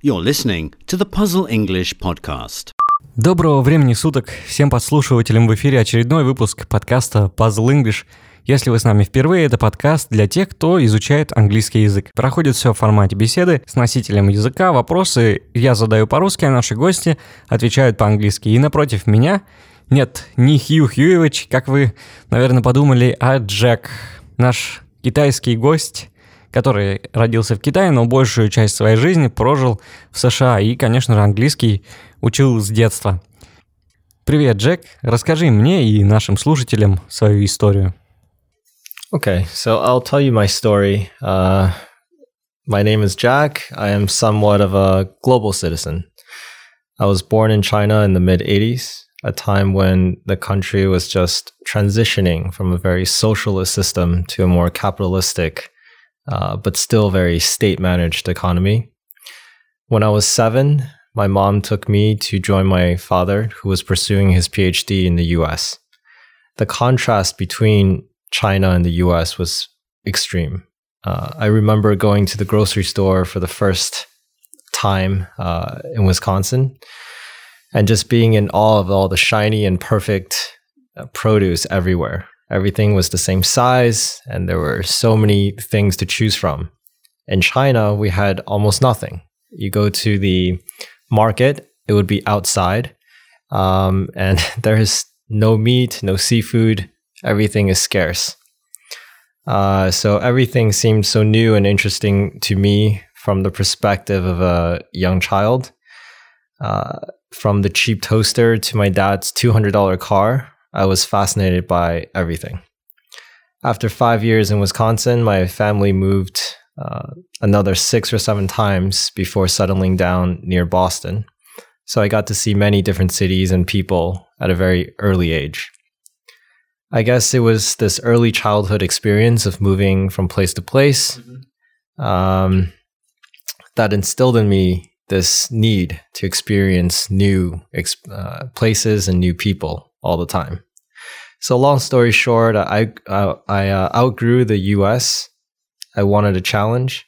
You're listening to the Puzzle English podcast. Доброго времени суток всем подслушивателям в эфире очередной выпуск подкаста Puzzle English. Если вы с нами впервые, это подкаст для тех, кто изучает английский язык. Проходит все в формате беседы с носителем языка, вопросы я задаю по-русски, а наши гости отвечают по-английски. И напротив меня нет, не Хью Хьюевич, как вы, наверное, подумали, а Джек, наш китайский гость, который родился в Китае, но большую часть своей жизни прожил в США и, конечно же, английский учил с детства. Привет, Джек. Расскажи мне и нашим слушателям свою историю. Okay, so I'll tell you my story. Uh, my name is Jack. I am somewhat of a global citizen. I was born in China in the mid 80s, a time when the country was just transitioning from a very socialist system to a more capitalistic, uh, but still very state managed economy. When I was seven, my mom took me to join my father, who was pursuing his PhD in the US. The contrast between China and the US was extreme. Uh, I remember going to the grocery store for the first time uh, in Wisconsin and just being in awe of all the shiny and perfect uh, produce everywhere. Everything was the same size, and there were so many things to choose from. In China, we had almost nothing. You go to the market, it would be outside, um, and there is no meat, no seafood, everything is scarce. Uh, so everything seemed so new and interesting to me from the perspective of a young child. Uh, from the cheap toaster to my dad's $200 car, I was fascinated by everything. After five years in Wisconsin, my family moved uh, another six or seven times before settling down near Boston. So I got to see many different cities and people at a very early age. I guess it was this early childhood experience of moving from place to place mm-hmm. um, that instilled in me this need to experience new uh, places and new people all the time. So, long story short, I uh, I uh, outgrew the U.S. I wanted a challenge,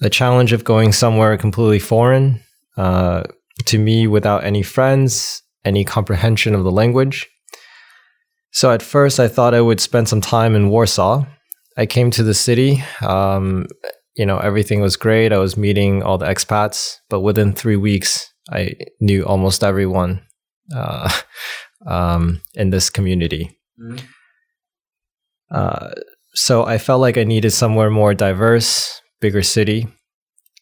the challenge of going somewhere completely foreign uh, to me, without any friends, any comprehension of the language. So at first, I thought I would spend some time in Warsaw. I came to the city. Um, you know, everything was great. I was meeting all the expats, but within three weeks, I knew almost everyone uh, um, in this community. Mm-hmm. Uh, so I felt like I needed somewhere more diverse, bigger city,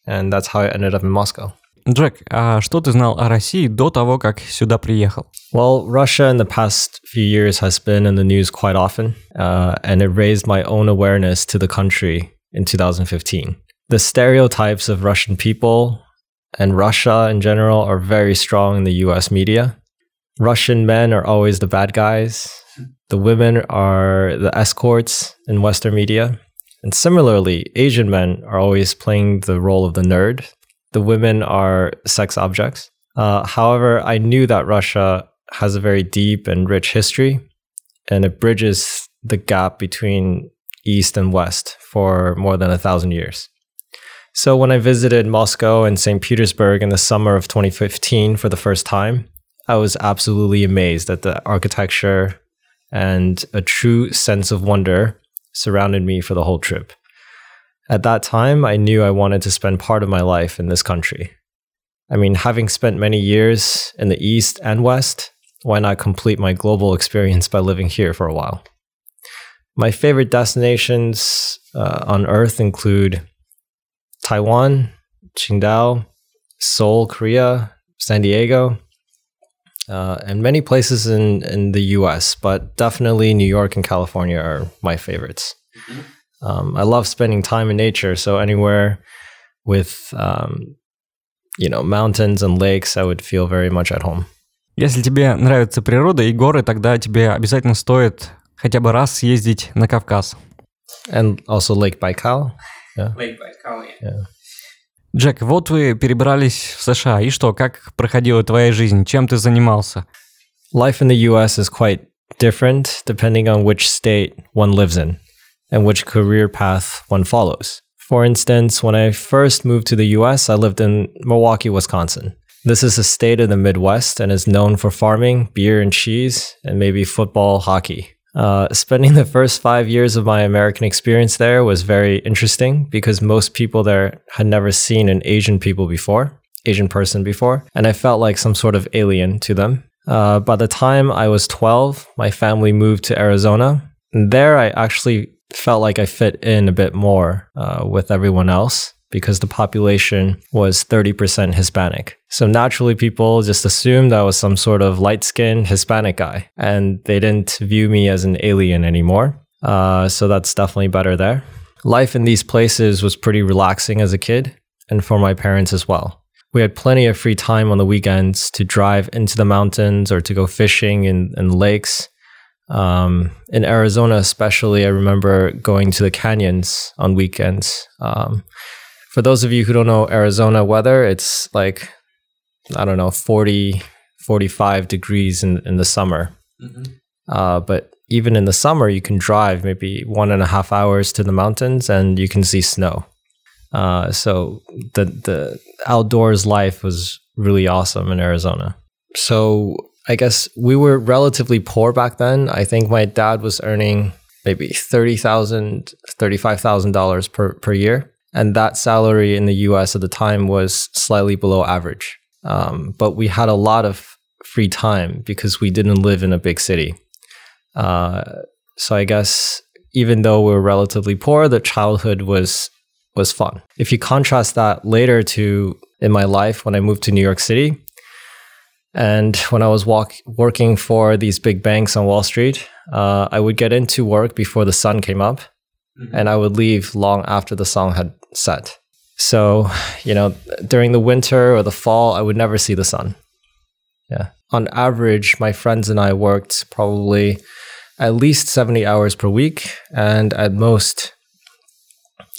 and that's how I ended up in Moscow. Джек, а что ты знал о России до того, как сюда приехал? Well, Russia in the past few years has been in the news quite often, uh, and it raised my own awareness to the country in 2015. The stereotypes of Russian people and Russia in general are very strong in the US media. Russian men are always the bad guys. The women are the escorts in Western media. And similarly, Asian men are always playing the role of the nerd, the women are sex objects. Uh, however, I knew that Russia has a very deep and rich history, and it bridges the gap between East and West for more than a thousand years. So when I visited Moscow and St. Petersburg in the summer of 2015 for the first time, I was absolutely amazed at the architecture and a true sense of wonder surrounded me for the whole trip. At that time, I knew I wanted to spend part of my life in this country. I mean, having spent many years in the East and West, why not complete my global experience by living here for a while? My favorite destinations uh, on Earth include Taiwan, Qingdao, Seoul, Korea, San Diego, uh, and many places in, in the US, but definitely New York and California are my favorites. Mm-hmm. Um, I love spending time in nature, so anywhere with um, you know mountains and lakes, I would feel very much at home. Если тебе нравится природа и горы, тогда тебе обязательно стоит хотя бы раз съездить на Кавказ. And also Lake Baikal. Yeah. Lake Baikal, yeah. yeah. Джек, вот вы перебрались в США, и что, как проходила твоя жизнь, чем ты занимался? Life in the US is quite different depending on which state one lives in and which career path one follows. For instance, when I first moved to the US, I lived in Milwaukee, Wisconsin. This is a state in the Midwest and is known for farming, beer and cheese, and maybe football, hockey. Uh, spending the first five years of my American experience there was very interesting because most people there had never seen an Asian people before, Asian person before, and I felt like some sort of alien to them. Uh, by the time I was 12, my family moved to Arizona. And there, I actually felt like I fit in a bit more uh, with everyone else because the population was 30% Hispanic. So naturally, people just assumed I was some sort of light skinned Hispanic guy, and they didn't view me as an alien anymore. Uh, so that's definitely better there. Life in these places was pretty relaxing as a kid, and for my parents as well. We had plenty of free time on the weekends to drive into the mountains or to go fishing in, in lakes. Um, in Arizona, especially, I remember going to the canyons on weekends. Um, for those of you who don't know Arizona weather, it's like, I don't know, 40, 45 degrees in, in the summer. Mm-hmm. Uh, but even in the summer, you can drive maybe one and a half hours to the mountains and you can see snow. Uh, so the the outdoors life was really awesome in Arizona. So I guess we were relatively poor back then. I think my dad was earning maybe $30,000, $35,000 per, per year. And that salary in the US at the time was slightly below average. Um, but we had a lot of free time because we didn't live in a big city. Uh, so I guess even though we were relatively poor, the childhood was was fun. If you contrast that later to in my life when I moved to New York City, and when I was walk, working for these big banks on Wall Street, uh, I would get into work before the sun came up, mm-hmm. and I would leave long after the sun had set. So, you know, during the winter or the fall, I would never see the sun. Yeah. On average, my friends and I worked probably at least 70 hours per week and at most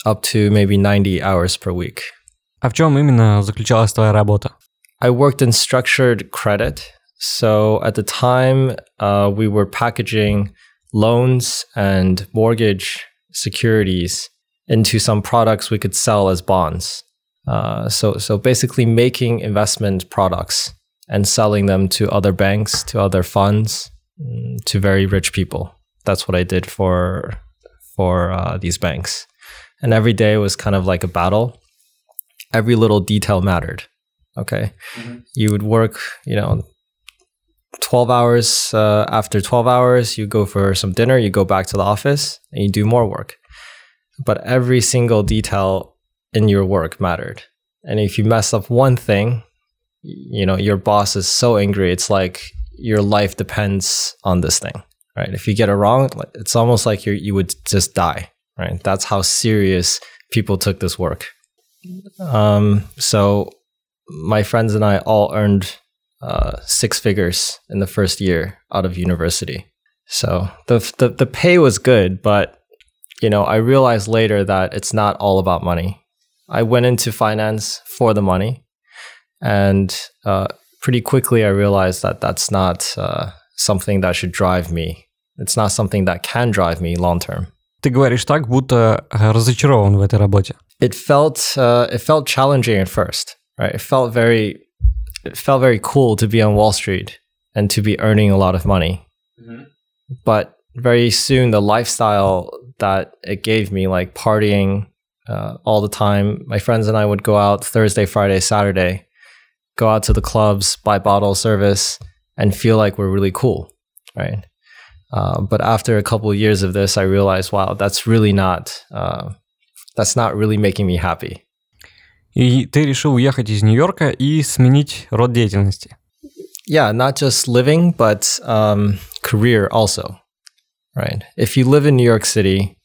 up to maybe 90 hours per week. А в чем именно заключалась твоя работа? I worked in structured credit. So at the time, uh, we were packaging loans and mortgage securities into some products we could sell as bonds. Uh, so, so basically making investment products and selling them to other banks, to other funds, mm, to very rich people. That's what I did for for uh, these banks, and every day was kind of like a battle. Every little detail mattered. Okay, mm-hmm. you would work, you know, 12 hours uh, after 12 hours you go for some dinner you go back to the office and you do more work but every single detail in your work mattered. And if you mess up one thing, you know, your boss is so angry. It's like your life depends on this thing, right? If you get it wrong, it's almost like you you would just die, right? That's how serious people took this work. Um, so my friends and I all earned uh, six figures in the first year out of university. So the, the the pay was good, but you know, I realized later that it's not all about money. I went into finance for the money, and uh, pretty quickly I realized that that's not uh, something that should drive me. It's not something that can drive me long term. Ты говоришь так, будто разочарован в этой работе. It felt uh, it felt challenging at first, right? It felt very it felt very cool to be on Wall Street and to be earning a lot of money. Mm-hmm. But very soon the lifestyle that it gave me, like partying uh, all the time. My friends and I would go out Thursday, Friday, Saturday, go out to the clubs, buy bottle service, and feel like we're really cool, right? Uh, but after a couple of years of this, I realized, wow, that's really not uh, that's not really making me happy. И ты решил уехать из Нью-Йорка и сменить род деятельности. Yeah, not just living, but um, career also right? If you live in New York City,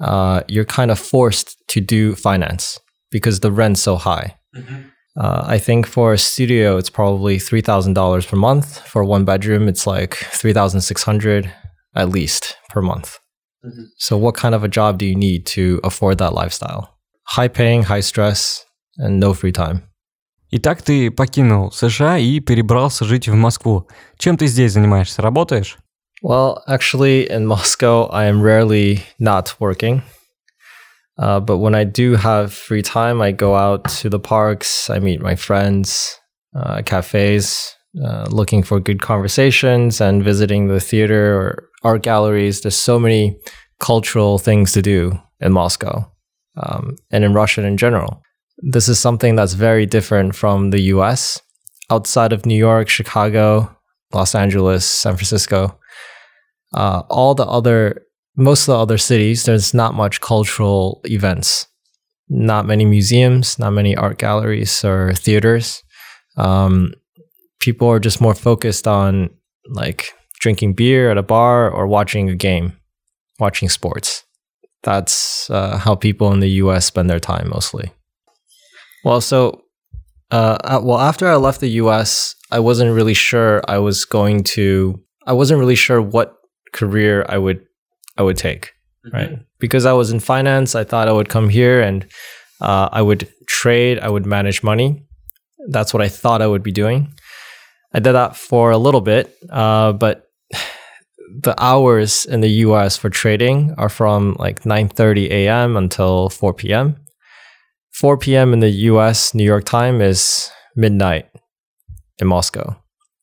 uh, you're kind of forced to do finance because the rent's so high. Mm-hmm. Uh, I think for a studio, it's probably three thousand dollars per month. For one bedroom, it's like three thousand six hundred at least per month. Mm-hmm. So, what kind of a job do you need to afford that lifestyle? High paying, high stress, and no free time. Итак, ты покинул США и перебрался жить в Москву. Чем ты здесь занимаешься? Работаешь? Well, actually, in Moscow, I am rarely not working. Uh, but when I do have free time, I go out to the parks, I meet my friends, uh, cafes, uh, looking for good conversations and visiting the theater or art galleries. There's so many cultural things to do in Moscow um, and in Russia in general. This is something that's very different from the US. Outside of New York, Chicago, Los Angeles, San Francisco, uh, all the other, most of the other cities, there's not much cultural events. Not many museums, not many art galleries or theaters. Um, people are just more focused on like drinking beer at a bar or watching a game, watching sports. That's uh, how people in the US spend their time mostly. Well, so, uh, well, after I left the US, I wasn't really sure I was going to, I wasn't really sure what career I would, I would take, mm-hmm. right? Because I was in finance, I thought I would come here and uh, I would trade, I would manage money. That's what I thought I would be doing. I did that for a little bit, uh, but the hours in the US for trading are from like 9:30 a.m. until 4 p.m. 4 p.m. in the US New York time is midnight in Moscow.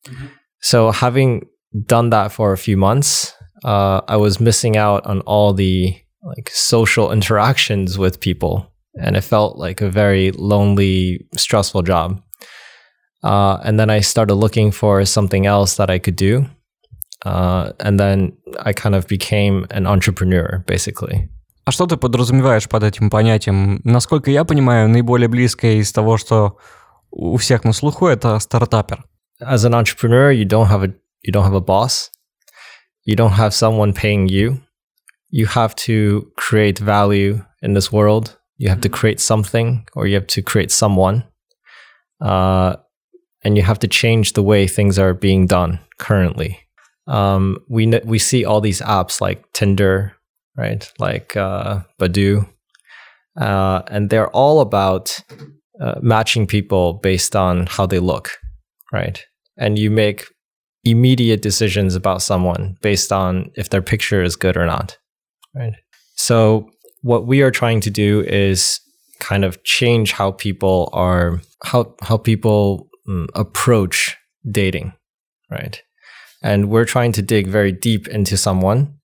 Mm-hmm. So having done that for a few months, uh, I was missing out on all the like social interactions with people, and it felt like a very lonely, stressful job. Uh, and then I started looking for something else that I could do. Uh, and then I kind of became an entrepreneur, basically. А что ты подразумеваешь под этим понятием? Насколько я понимаю, наиболее близкое из того, что у всех на слуху, это стартапер. As an entrepreneur, you don't have a you don't have a boss. You don't have someone paying you. You have to create value in this world. You have to create something, or you have to create someone. Uh, and you have to change the way things are being done currently. Um, we we see all these apps like Tinder, right? Like uh, Badoo, uh, and they're all about uh, matching people based on how they look, right? And you make immediate decisions about someone based on if their picture is good or not, right? So what we are trying to do is kind of change how people are how how people um, approach dating, right? And we're trying to dig very deep into someone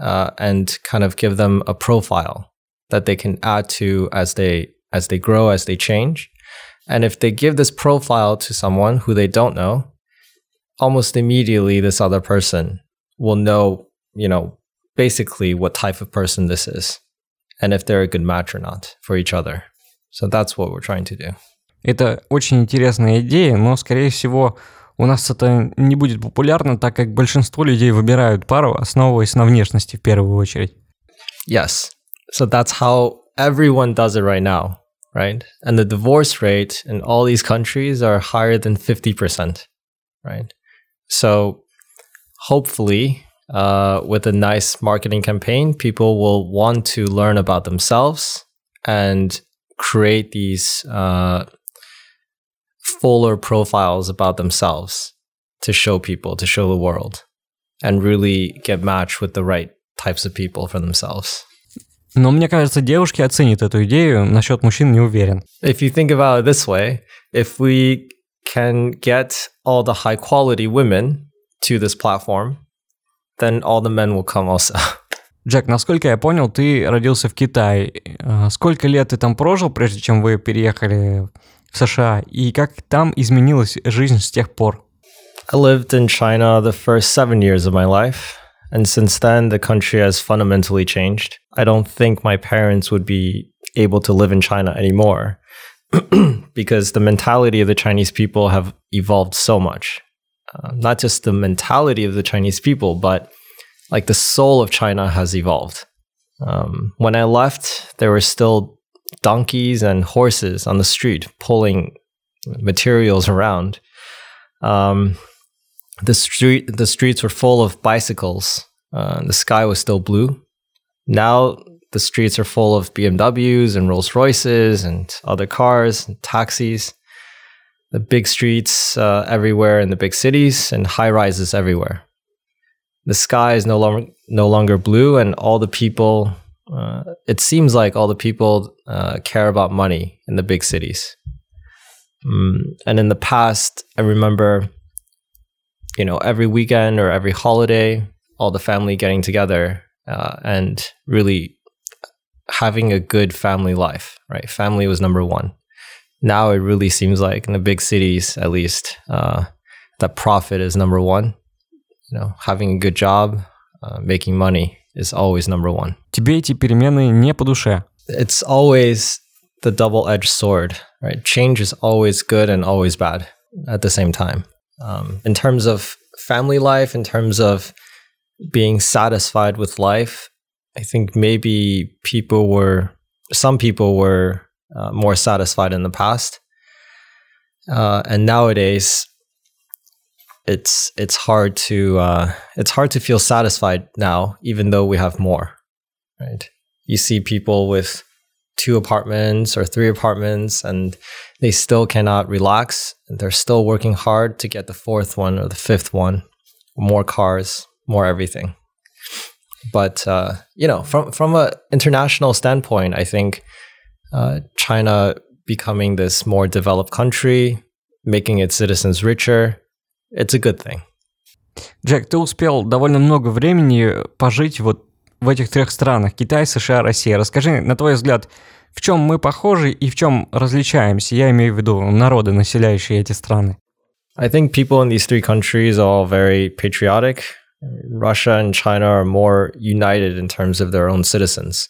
uh, and kind of give them a profile that they can add to as they as they grow, as they change. And if they give this profile to someone who they don't know, almost immediately this other person will know, you know, basically what type of person this is and if they're a good match or not for each other. So that's what we're trying to do. Это очень интересная идея, но, скорее всего, у нас это не будет популярно, так как большинство людей выбирают пару, основываясь на внешности в первую очередь. Yes. So that's how everyone does it right now, right? And the divorce rate in all these countries are higher than 50%, right? So hopefully, uh, with a nice marketing campaign, people will want to learn about themselves and create these uh, fuller profiles about themselves to show people, to show the world, and really get matched with the right types of people for themselves. Но мне кажется, девушки оценят эту идею, насчет мужчин не уверен. If you think about it this way, if we can get all the high quality women to this platform, then all the men will come also. Джек, насколько я понял, ты родился в Китае. Сколько лет ты там прожил, прежде чем вы переехали в США, и как там изменилась жизнь с тех пор? I lived in China the first seven years of my life. And since then, the country has fundamentally changed. I don't think my parents would be able to live in China anymore because the mentality of the Chinese people have evolved so much. Uh, not just the mentality of the Chinese people, but like the soul of China has evolved. Um, when I left, there were still donkeys and horses on the street pulling materials around. Um, the street, the streets were full of bicycles. Uh, the sky was still blue. Now the streets are full of BMWs and Rolls Royces and other cars and taxis. The big streets uh, everywhere in the big cities and high rises everywhere. The sky is no longer no longer blue, and all the people Uh, it seems like all the people uh, care about money in the big cities. Mm, and in the past, I remember, you know, every weekend or every holiday, all the family getting together uh, and really having a good family life, right? Family was number one. Now it really seems like in the big cities, at least, uh, that profit is number one. You know, having a good job, uh, making money is always number one. Тебе эти перемены не по душе. It's always the double-edged sword, right? Change is always good and always bad at the same time. Um, in terms of family life, in terms of being satisfied with life, I think maybe people were, some people were uh, more satisfied in the past. Uh, and nowadays, it's it's hard to uh, it's hard to feel satisfied now, even though we have more. Right? You see people with two apartments or three apartments, and they still cannot relax. They're still working hard to get the fourth one or the fifth one, more cars, more everything. But uh, you know, from from an international standpoint, I think uh, China becoming this more developed country, making its citizens richer, it's a good thing. Джек, ты успел довольно много времени пожить вот в этих трех странах – Китай, США, Россия. Расскажи, на твой взгляд, в чем мы похожи и в чем различаемся? Я имею в виду народы, населяющие эти страны. I think people in these three countries are all very patriotic. Russia and China are more united in terms of their own citizens.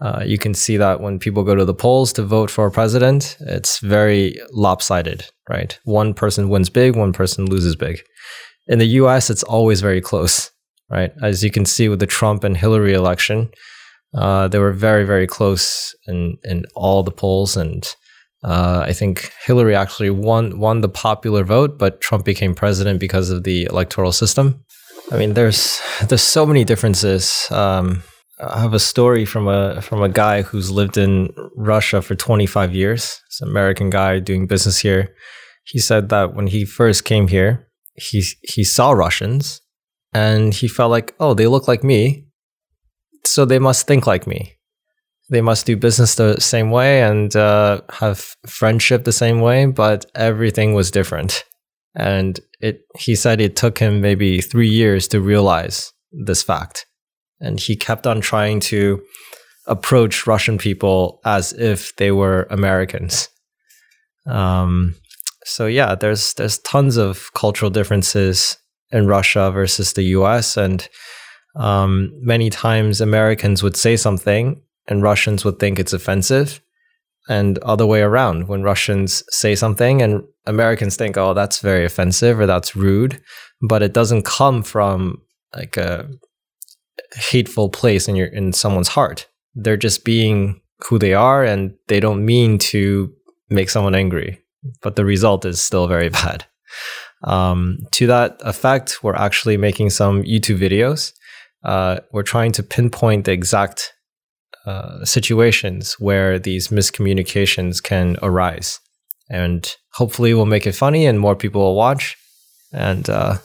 Uh, you can see that when people go to the polls to vote for a president, it's very lopsided, right? One person wins big, one person loses big. In the US, it's always very close, right? As you can see with the Trump and Hillary election, uh, they were very, very close in, in all the polls. And uh, I think Hillary actually won, won the popular vote, but Trump became president because of the electoral system. I mean, there's, there's so many differences. Um, I have a story from a from a guy who's lived in Russia for 25 years. It's an American guy doing business here. He said that when he first came here, he he saw Russians and he felt like, "Oh, they look like me. So they must think like me. They must do business the same way and uh, have friendship the same way, but everything was different." And it he said it took him maybe 3 years to realize this fact and he kept on trying to approach Russian people as if they were Americans. Um, so yeah, there's there's tons of cultural differences in Russia versus the U.S. and um, many times Americans would say something and Russians would think it's offensive, and other way around. When Russians say something and Americans think, "Oh, that's very offensive" or "That's rude," but it doesn't come from like a hateful place in your in someone's heart. They're just being who they are and they don't mean to make someone angry, but the result is still very bad. Um, to that effect, we're actually making some YouTube videos. Uh, we're trying to pinpoint the exact uh, situations where these miscommunications can arise. And hopefully, we'll make it funny and more people will watch. And uh,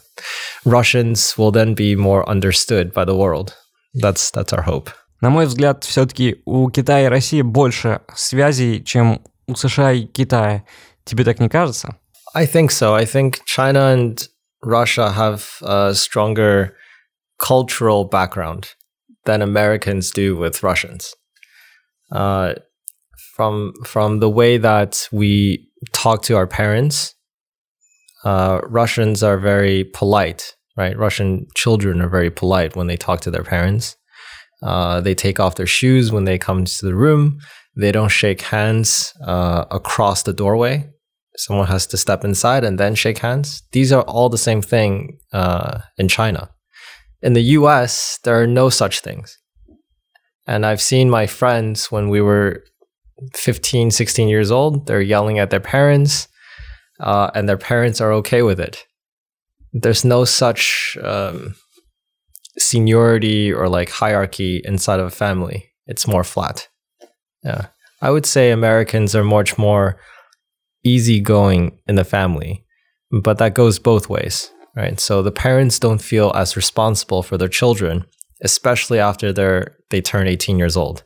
Russians will then be more understood by the world. That's that's our hope. На мой взгляд, все-таки у Китая и России больше связей, чем у США и Китая. Тебе так не кажется? I think so. I think China and Russia have a stronger cultural background than Americans do with Russians. Uh, from from the way that we talk to our parents, uh, Russians are very polite, right? Russian children are very polite when they talk to their parents. Uh, they take off their shoes when they come to the room. They don't shake hands uh, across the doorway. Someone has to step inside and then shake hands. These are all the same thing uh, in China. In the US, there are no such things. And I've seen my friends when we were 15, 16 years old, they're yelling at their parents uh, and their parents are okay with it. There's no such um, seniority or like hierarchy inside of a family. It's more flat. Yeah, I would say Americans are much more easygoing in the family, but that goes both ways, right? So the parents don't feel as responsible for their children especially after they're they turn 18 years old.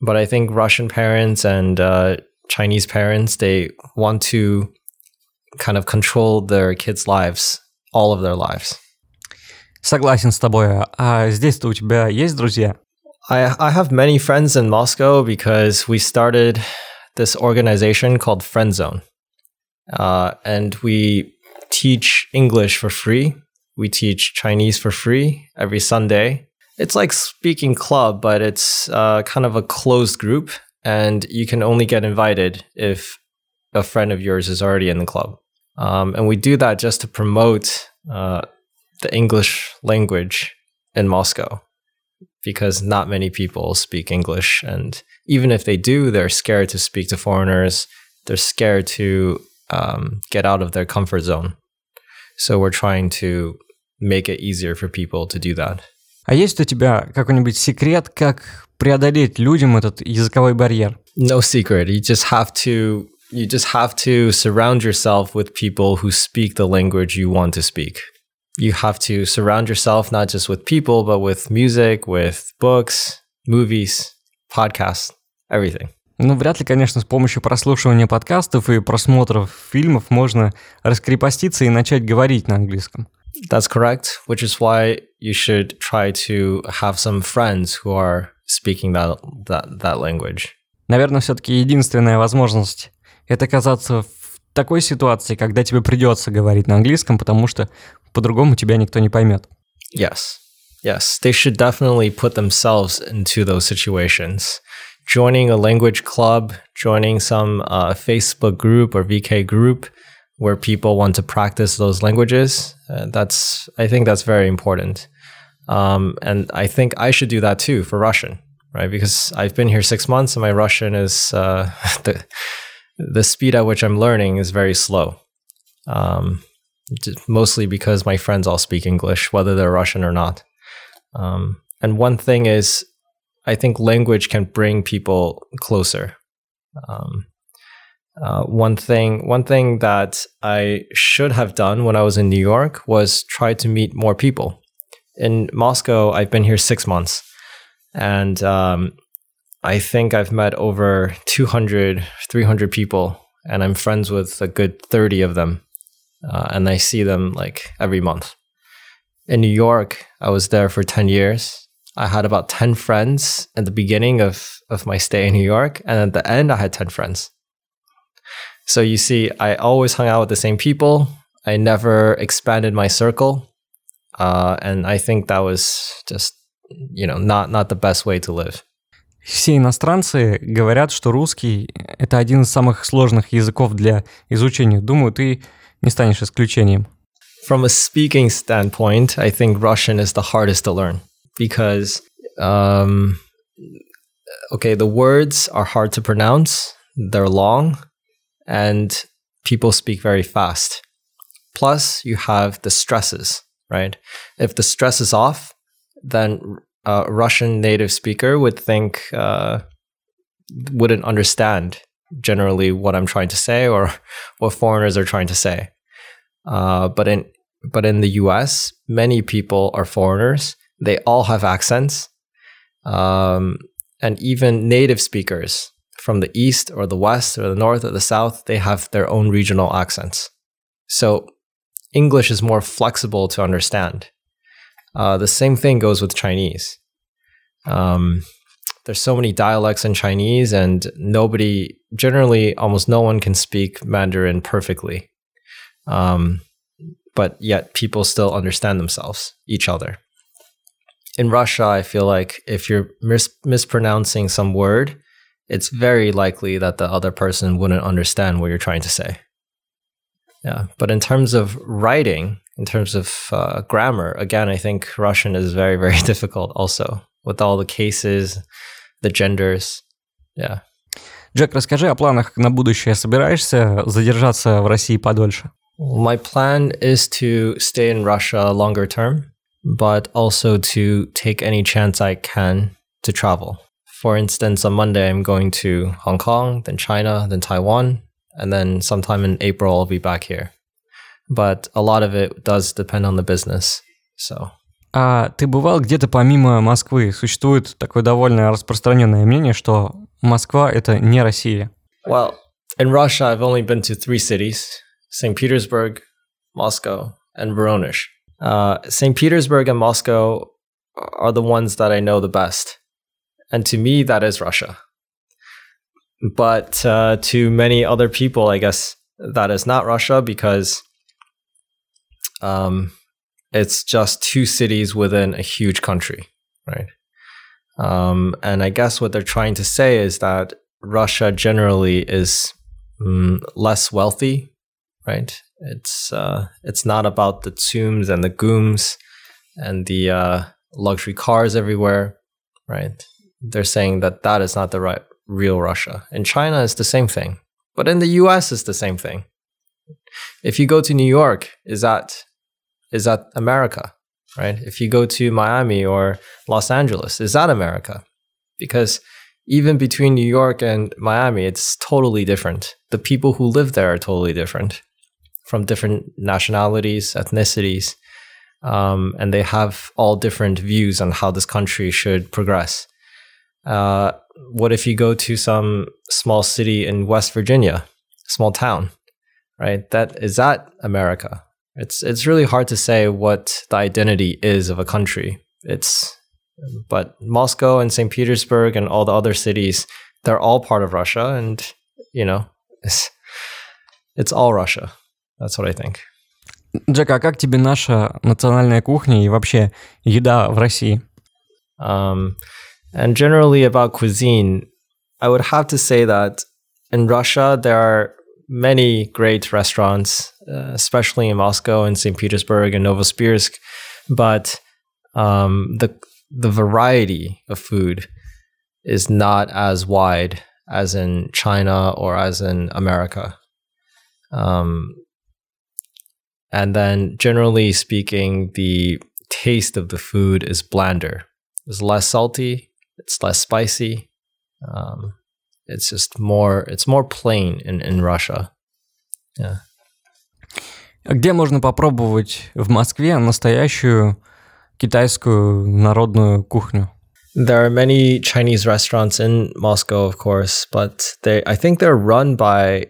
But I think Russian parents and uh, Chinese parents they want to kind of control their kids' lives, all of their lives. Согласен с тобой. А здесь-то у тебя есть друзья? I I have many friends in Moscow because we started this organization called Friend Zone, uh, and we teach English for free. We teach Chinese for free every Sunday. It's like speaking club, but it's uh, kind of a closed group, and you can only get invited if a friend of yours is already in the club. Um, and we do that just to promote uh, the English language in Moscow because not many people speak English. And even if they do, they're scared to speak to foreigners. They're scared to um, get out of their comfort zone. So we're trying to make it easier for people to do that. А есть у тебя какой-нибудь секрет, как преодолеть людям этот языковой барьер? No secret. You just have to you just have to surround yourself with people who speak the language you want to speak. You have to surround yourself not just with people, but with music, with books, movies, podcasts, everything. Ну, вряд ли, конечно, с помощью прослушивания подкастов и просмотров фильмов можно раскрепоститься и начать говорить на английском. That's correct, which is why you should try to have some friends who are speaking that, that, that language. Наверное, все-таки единственная возможность это оказаться в такой ситуации, когда тебе придется говорить на английском, потому что по-другому тебя никто не поймет. Yes. Yes. They should definitely put themselves into those situations. Joining a language club, joining some uh, Facebook group or VK group where people want to practice those languages. Uh, that's, I think that's very important. Um, and I think I should do that too for Russian, right? Because I've been here six months and my Russian is uh, the the speed at which I'm learning is very slow. Um, mostly because my friends all speak English, whether they're Russian or not. Um, and one thing is, I think language can bring people closer. Um, uh, one thing, one thing that I should have done when I was in New York was try to meet more people. In Moscow, I've been here six months, and um, I think I've met over 200, 300 people, and I'm friends with a good 30 of them. Uh, and I see them like every month. In New York, I was there for 10 years. I had about 10 friends at the beginning of, of my stay in New York, and at the end, I had 10 friends. So you see, I always hung out with the same people. I never expanded my circle. Uh, and I think that was just, you know, not, not the best way to live. Все иностранцы говорят, что русский — это один из самых сложных языков для изучения. Думаю, ты не станешь исключением. From a speaking standpoint, I think Russian is the hardest to learn because, um, okay, the words are hard to pronounce, they're long, and people speak very fast. Plus, you have the stresses, right? If the stress is off, then a Russian native speaker would think uh, wouldn't understand generally what I'm trying to say or what foreigners are trying to say. Uh, but in but in the U.S., many people are foreigners. They all have accents, um, and even native speakers from the east or the west or the north or the south, they have their own regional accents. So English is more flexible to understand. Uh, the same thing goes with Chinese. Um, there's so many dialects in Chinese, and nobody, generally, almost no one can speak Mandarin perfectly. Um, but yet, people still understand themselves, each other. In Russia, I feel like if you're mis- mispronouncing some word, it's very likely that the other person wouldn't understand what you're trying to say. Yeah, but in terms of writing, in terms of uh, grammar, again, I think Russian is very, very difficult also with all the cases, the genders. Yeah. Джек, расскажи о планах на будущее. Собираешься задержаться в России подольше? My plan is to stay in Russia longer term, but also to take any chance I can to travel. For instance, on Monday, I'm going to Hong Kong, then China, then Taiwan, and then sometime in April, I'll be back here. But a lot of it does depend on the business. So А ты бывал где-то помимо Москвы? Существует такое довольно распространенное мнение, что Москва — это не Россия. Well, in Russia, I've only been to three cities St. Petersburg, Moscow, and Voronezh. Uh, St. Petersburg and Moscow are the ones that I know the best. And to me, that is Russia. But uh, to many other people, I guess that is not Russia because um, it's just two cities within a huge country, right? Um, and I guess what they're trying to say is that Russia generally is mm, less wealthy, right? It's uh, it's not about the TsUMs and the GUMs and the uh, luxury cars everywhere, right? They're saying that that is not the right real Russia. In China, it's the same thing, but in the U.S., it's the same thing. If you go to New York, is that is that America, right? If you go to Miami or Los Angeles, is that America? Because even between New York and Miami, it's totally different. The people who live there are totally different from different nationalities, ethnicities, um, and they have all different views on how this country should progress. Uh, what if you go to some small city in West Virginia, small town, right? That is that America? It's it's really hard to say what the identity is of a country. It's but Moscow and St. Petersburg and all the other cities, they're all part of Russia, and you know, it's it's all Russia. That's what I think. Джек, а как тебе наша национальная кухня и вообще еда в России? Um, and generally about cuisine, I would have to say that in Russia there are many great restaurants, uh, especially in Moscow and St. Petersburg and Novosibirsk, but um, the the variety of food is not as wide as in China or as in America. Um, and then, generally speaking, the taste of the food is blander. It's less salty. It's less spicy. Um, it's just more. It's more plain in in Russia. Yeah. Где можно попробовать в Москве настоящую китайскую народную кухню? There are many Chinese restaurants in Moscow, of course, but they I think they're run by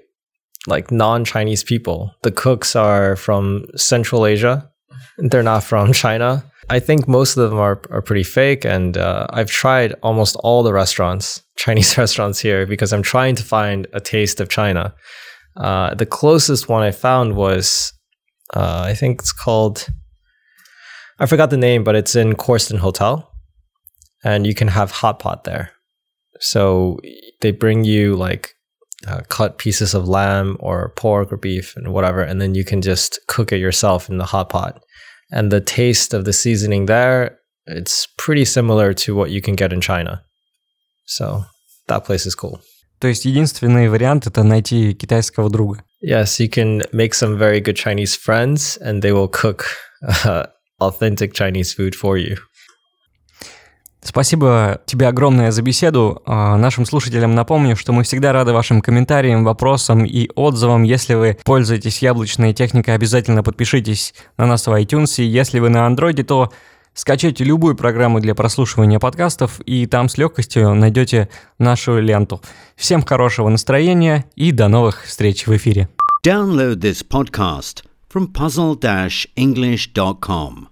like non-Chinese people. The cooks are from Central Asia. They're not from China. I think most of them are, are pretty fake, and uh, I've tried almost all the restaurants, Chinese restaurants here, because I'm trying to find a taste of China. Uh, the closest one I found was, uh, I think it's called, I forgot the name, but it's in Korston Hotel, and you can have hot pot there. So they bring you like uh, cut pieces of lamb or pork or beef and whatever, and then you can just cook it yourself in the hot pot And the taste of the seasoning there, it's pretty similar to what you can get in China. So that place is cool. То есть единственный вариант это найти китайского друга. Yes, you can make some very good Chinese friends, and they will cook uh, authentic Chinese food for you. Спасибо тебе огромное за беседу. А, нашим слушателям напомню, что мы всегда рады вашим комментариям, вопросам и отзывам. Если вы пользуетесь яблочной техникой, обязательно подпишитесь на нас в iTunes. Если вы на Android, то скачайте любую программу для прослушивания подкастов, и там с легкостью найдете нашу ленту. Всем хорошего настроения и до новых встреч в эфире. Download this podcast from puzzle-english.com.